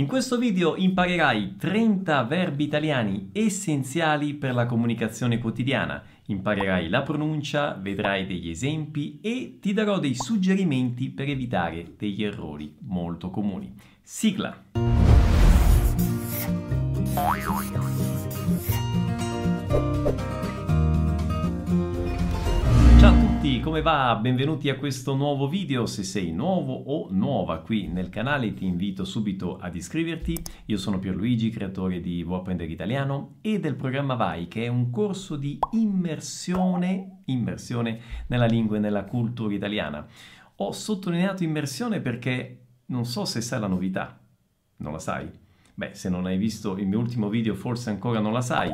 In questo video imparerai 30 verbi italiani essenziali per la comunicazione quotidiana. Imparerai la pronuncia, vedrai degli esempi e ti darò dei suggerimenti per evitare degli errori molto comuni. Sigla! Tutti, come va? Benvenuti a questo nuovo video. Se sei nuovo o nuova qui nel canale ti invito subito ad iscriverti. Io sono Pierluigi, creatore di Vuoi apprendere italiano e del programma Vai, che è un corso di immersione, immersione nella lingua e nella cultura italiana. Ho sottolineato immersione perché non so se sai la novità. Non la sai? Beh, se non hai visto il mio ultimo video forse ancora non la sai.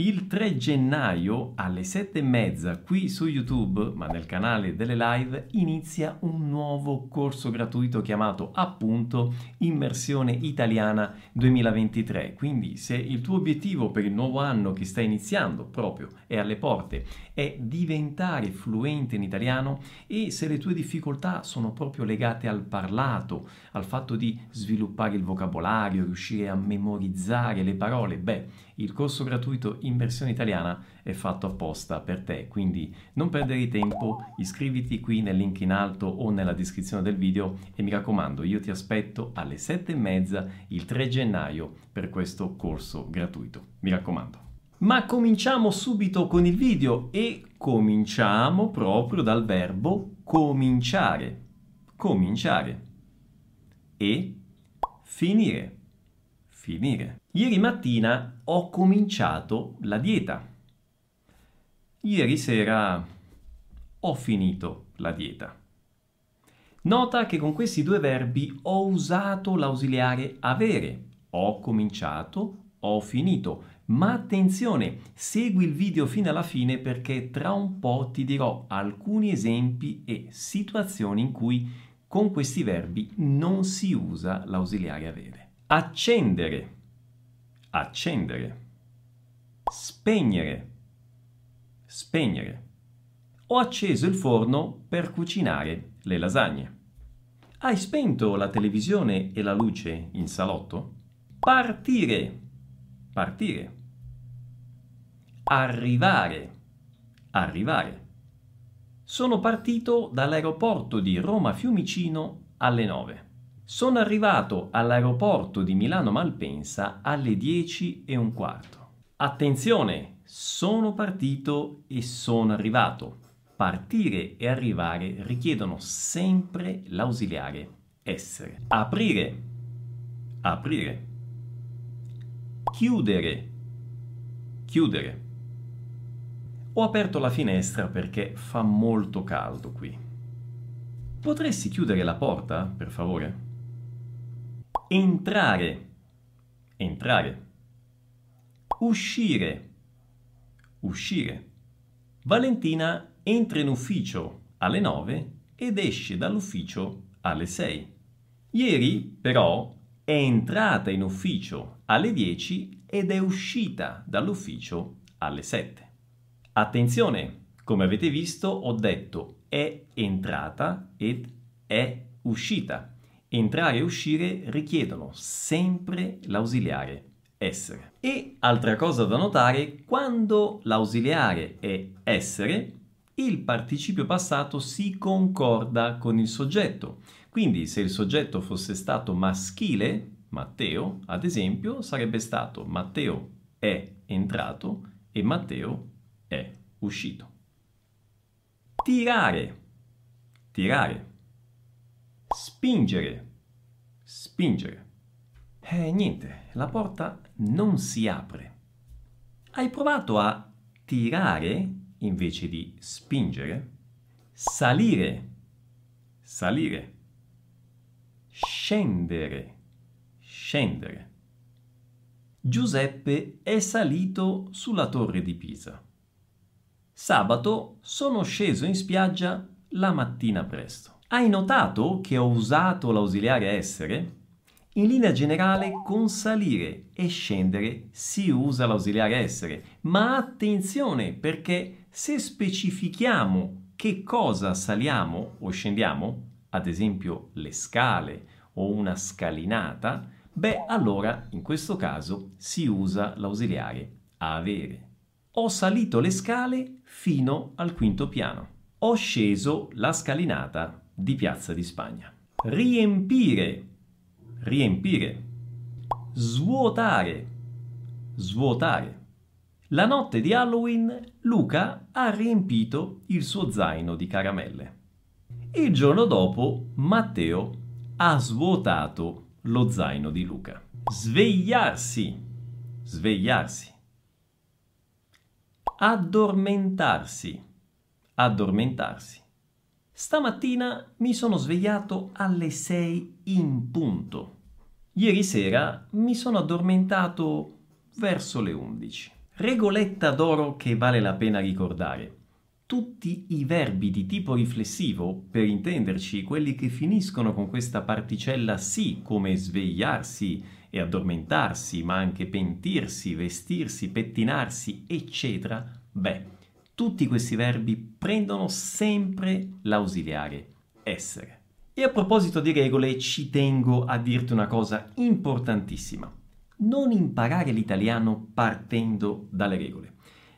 Il 3 gennaio alle 7 e mezza qui su YouTube, ma nel canale delle live, inizia un nuovo corso gratuito chiamato appunto Immersione Italiana 2023. Quindi se il tuo obiettivo per il nuovo anno che sta iniziando proprio è alle porte è diventare fluente in italiano e se le tue difficoltà sono proprio legate al parlato, al fatto di sviluppare il vocabolario, riuscire a memorizzare le parole, beh, il corso gratuito in versione italiana è fatto apposta per te, quindi non perdere tempo, iscriviti qui nel link in alto o nella descrizione del video e mi raccomando, io ti aspetto alle sette e mezza il 3 gennaio per questo corso gratuito. Mi raccomando. Ma cominciamo subito con il video e cominciamo proprio dal verbo cominciare. Cominciare. E finire. Finire. Ieri mattina ho cominciato la dieta. Ieri sera ho finito la dieta. Nota che con questi due verbi ho usato l'ausiliare avere. Ho cominciato, ho finito. Ma attenzione, segui il video fino alla fine perché tra un po' ti dirò alcuni esempi e situazioni in cui con questi verbi non si usa l'ausiliare avere. Accendere, accendere, spegnere, spegnere. Ho acceso il forno per cucinare le lasagne. Hai spento la televisione e la luce in salotto? Partire, partire. Arrivare, arrivare. Sono partito dall'aeroporto di Roma Fiumicino alle 9. Sono arrivato all'aeroporto di Milano Malpensa alle 10 e un quarto. Attenzione, sono partito e sono arrivato. Partire e arrivare richiedono sempre l'ausiliare essere. Aprire, aprire. Chiudere, chiudere. Ho aperto la finestra perché fa molto caldo qui. Potresti chiudere la porta, per favore? Entrare, entrare, uscire, uscire. Valentina entra in ufficio alle 9 ed esce dall'ufficio alle 6. Ieri, però, è entrata in ufficio alle 10 ed è uscita dall'ufficio alle 7. Attenzione, come avete visto ho detto è entrata ed è uscita. Entrare e uscire richiedono sempre l'ausiliare essere. E altra cosa da notare, quando l'ausiliare è essere, il participio passato si concorda con il soggetto. Quindi se il soggetto fosse stato maschile, Matteo, ad esempio, sarebbe stato Matteo è entrato e Matteo è uscito. Tirare, tirare spingere, spingere. E niente, la porta non si apre. Hai provato a tirare invece di spingere? Salire, salire. Scendere, scendere. Giuseppe è salito sulla torre di Pisa. Sabato sono sceso in spiaggia la mattina presto. Hai notato che ho usato l'ausiliare essere? In linea generale con salire e scendere si usa l'ausiliare essere, ma attenzione perché se specifichiamo che cosa saliamo o scendiamo, ad esempio le scale o una scalinata, Beh, allora in questo caso si usa l'ausiliare avere. Ho salito le scale fino al quinto piano. Ho sceso la scalinata di Piazza di Spagna. Riempire, riempire. Svuotare, svuotare. La notte di Halloween Luca ha riempito il suo zaino di caramelle. Il giorno dopo Matteo ha svuotato lo zaino di Luca. Svegliarsi, svegliarsi. Addormentarsi, addormentarsi. Stamattina mi sono svegliato alle 6 in punto. Ieri sera mi sono addormentato verso le 11. Regoletta d'oro che vale la pena ricordare. Tutti i verbi di tipo riflessivo, per intenderci quelli che finiscono con questa particella sì, come svegliarsi e addormentarsi, ma anche pentirsi, vestirsi, pettinarsi, eccetera, beh, tutti questi verbi prendono sempre l'ausiliare essere. E a proposito di regole, ci tengo a dirti una cosa importantissima non imparare l'italiano partendo dalle regole.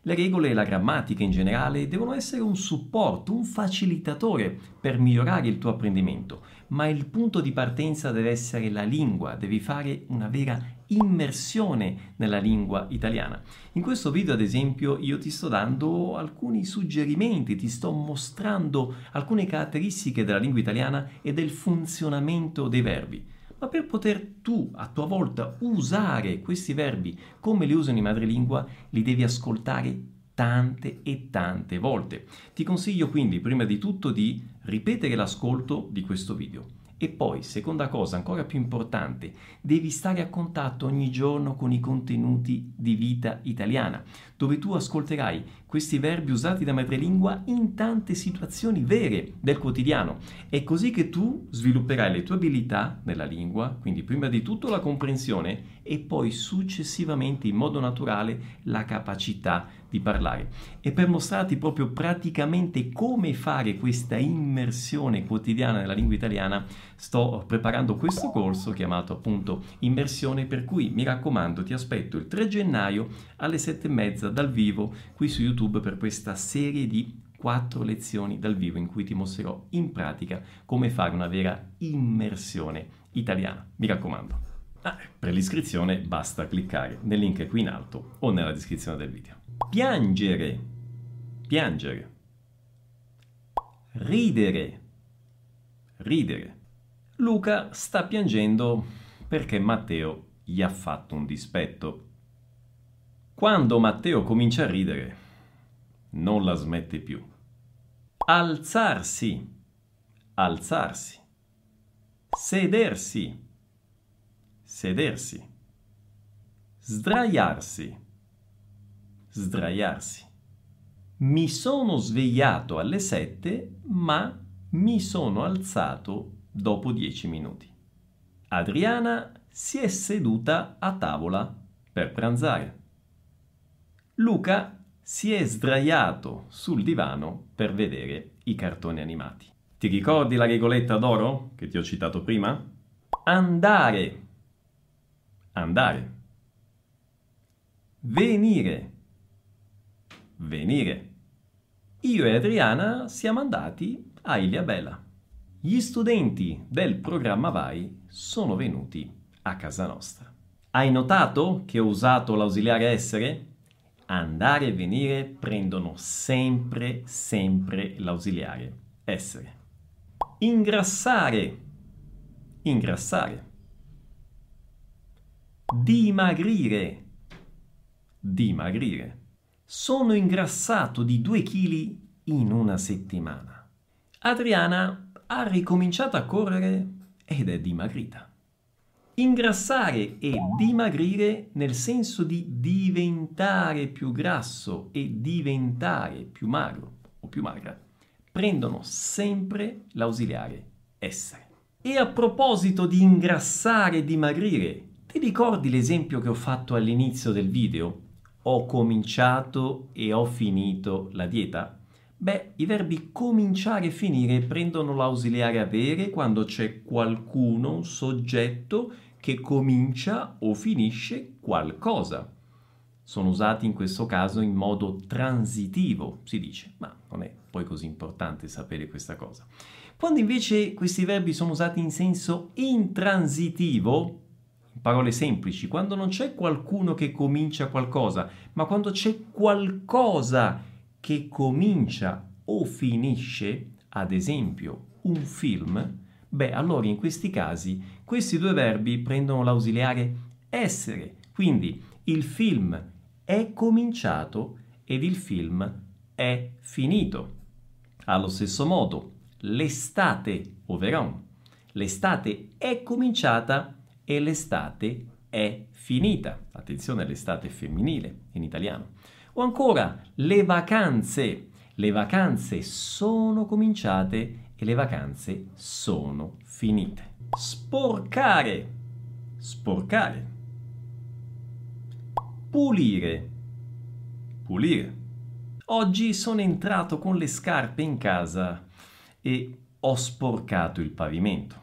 Le regole e la grammatica in generale devono essere un supporto, un facilitatore per migliorare il tuo apprendimento, ma il punto di partenza deve essere la lingua, devi fare una vera immersione nella lingua italiana. In questo video, ad esempio, io ti sto dando alcuni suggerimenti, ti sto mostrando alcune caratteristiche della lingua italiana e del funzionamento dei verbi ma per poter tu a tua volta usare questi verbi come li usano i madrelingua, li devi ascoltare tante e tante volte. Ti consiglio quindi prima di tutto di ripetere l'ascolto di questo video e poi, seconda cosa ancora più importante, devi stare a contatto ogni giorno con i contenuti di vita italiana, dove tu ascolterai questi verbi usati da madrelingua in tante situazioni vere del quotidiano. È così che tu svilupperai le tue abilità nella lingua, quindi prima di tutto la comprensione e poi successivamente in modo naturale la capacità di parlare. E per mostrarti proprio praticamente come fare questa immersione quotidiana nella lingua italiana, sto preparando questo corso chiamato appunto Immersione, per cui mi raccomando ti aspetto il 3 gennaio alle 7 e mezza dal vivo qui su YouTube per questa serie di quattro lezioni dal vivo in cui ti mostrerò in pratica come fare una vera immersione italiana. Mi raccomando. Ah, per l'iscrizione basta cliccare nel link qui in alto o nella descrizione del video. Piangere, piangere. Ridere, ridere. Luca sta piangendo perché Matteo gli ha fatto un dispetto. Quando Matteo comincia a ridere, non la smette più. Alzarsi, alzarsi. Sedersi, sedersi. Sdraiarsi, sdraiarsi. Mi sono svegliato alle sette, ma mi sono alzato dopo dieci minuti. Adriana si è seduta a tavola per pranzare. Luca si è sdraiato sul divano per vedere i cartoni animati. Ti ricordi la regoletta d'oro che ti ho citato prima? Andare. Andare. Venire. Venire. Io e Adriana siamo andati a Ilia Bella. Gli studenti del programma Vai sono venuti a casa nostra. Hai notato che ho usato l'ausiliare essere? Andare e venire prendono sempre, sempre l'ausiliare essere. Ingrassare. Ingrassare. Dimagrire. Dimagrire. Sono ingrassato di due chili in una settimana. Adriana ha ricominciato a correre ed è dimagrita. Ingrassare e dimagrire nel senso di diventare più grasso e diventare più magro o più magra prendono sempre l'ausiliare essere. E a proposito di ingrassare e dimagrire, ti ricordi l'esempio che ho fatto all'inizio del video? Ho cominciato e ho finito la dieta? Beh, i verbi cominciare e finire prendono l'ausiliare avere quando c'è qualcuno, un soggetto, che comincia o finisce qualcosa. Sono usati in questo caso in modo transitivo, si dice, ma non è poi così importante sapere questa cosa. Quando invece questi verbi sono usati in senso intransitivo, in parole semplici, quando non c'è qualcuno che comincia qualcosa, ma quando c'è qualcosa che comincia o finisce, ad esempio un film, beh allora in questi casi questi due verbi prendono l'ausiliare essere, quindi il film è cominciato ed il film è finito. Allo stesso modo, l'estate, overon. L'estate è cominciata e l'estate è finita. Attenzione, l'estate è femminile in italiano. O ancora, le vacanze. Le vacanze sono cominciate e le vacanze sono finite. Sporcare. Sporcare. Pulire. Pulire. Oggi sono entrato con le scarpe in casa e ho sporcato il pavimento.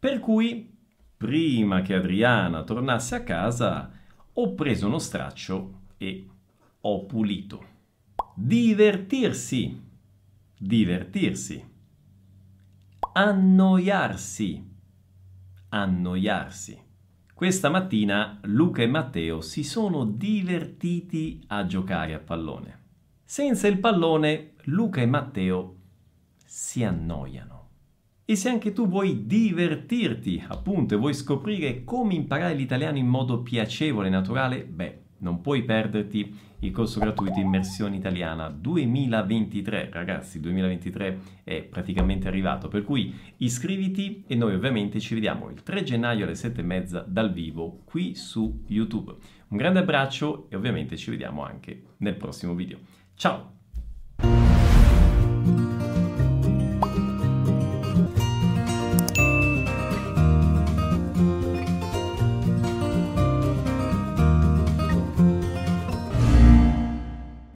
Per cui, prima che Adriana tornasse a casa, ho preso uno straccio e ho pulito. Divertirsi. Divertirsi. Annoiarsi. Annoiarsi. Questa mattina Luca e Matteo si sono divertiti a giocare a pallone. Senza il pallone, Luca e Matteo si annoiano. E se anche tu vuoi divertirti, appunto, e vuoi scoprire come imparare l'italiano in modo piacevole e naturale, beh, non puoi perderti il corso gratuito Immersione Italiana 2023. Ragazzi, 2023 è praticamente arrivato, per cui iscriviti e noi ovviamente ci vediamo il 3 gennaio alle 7 e mezza dal vivo qui su YouTube. Un grande abbraccio e ovviamente ci vediamo anche nel prossimo video. Ciao!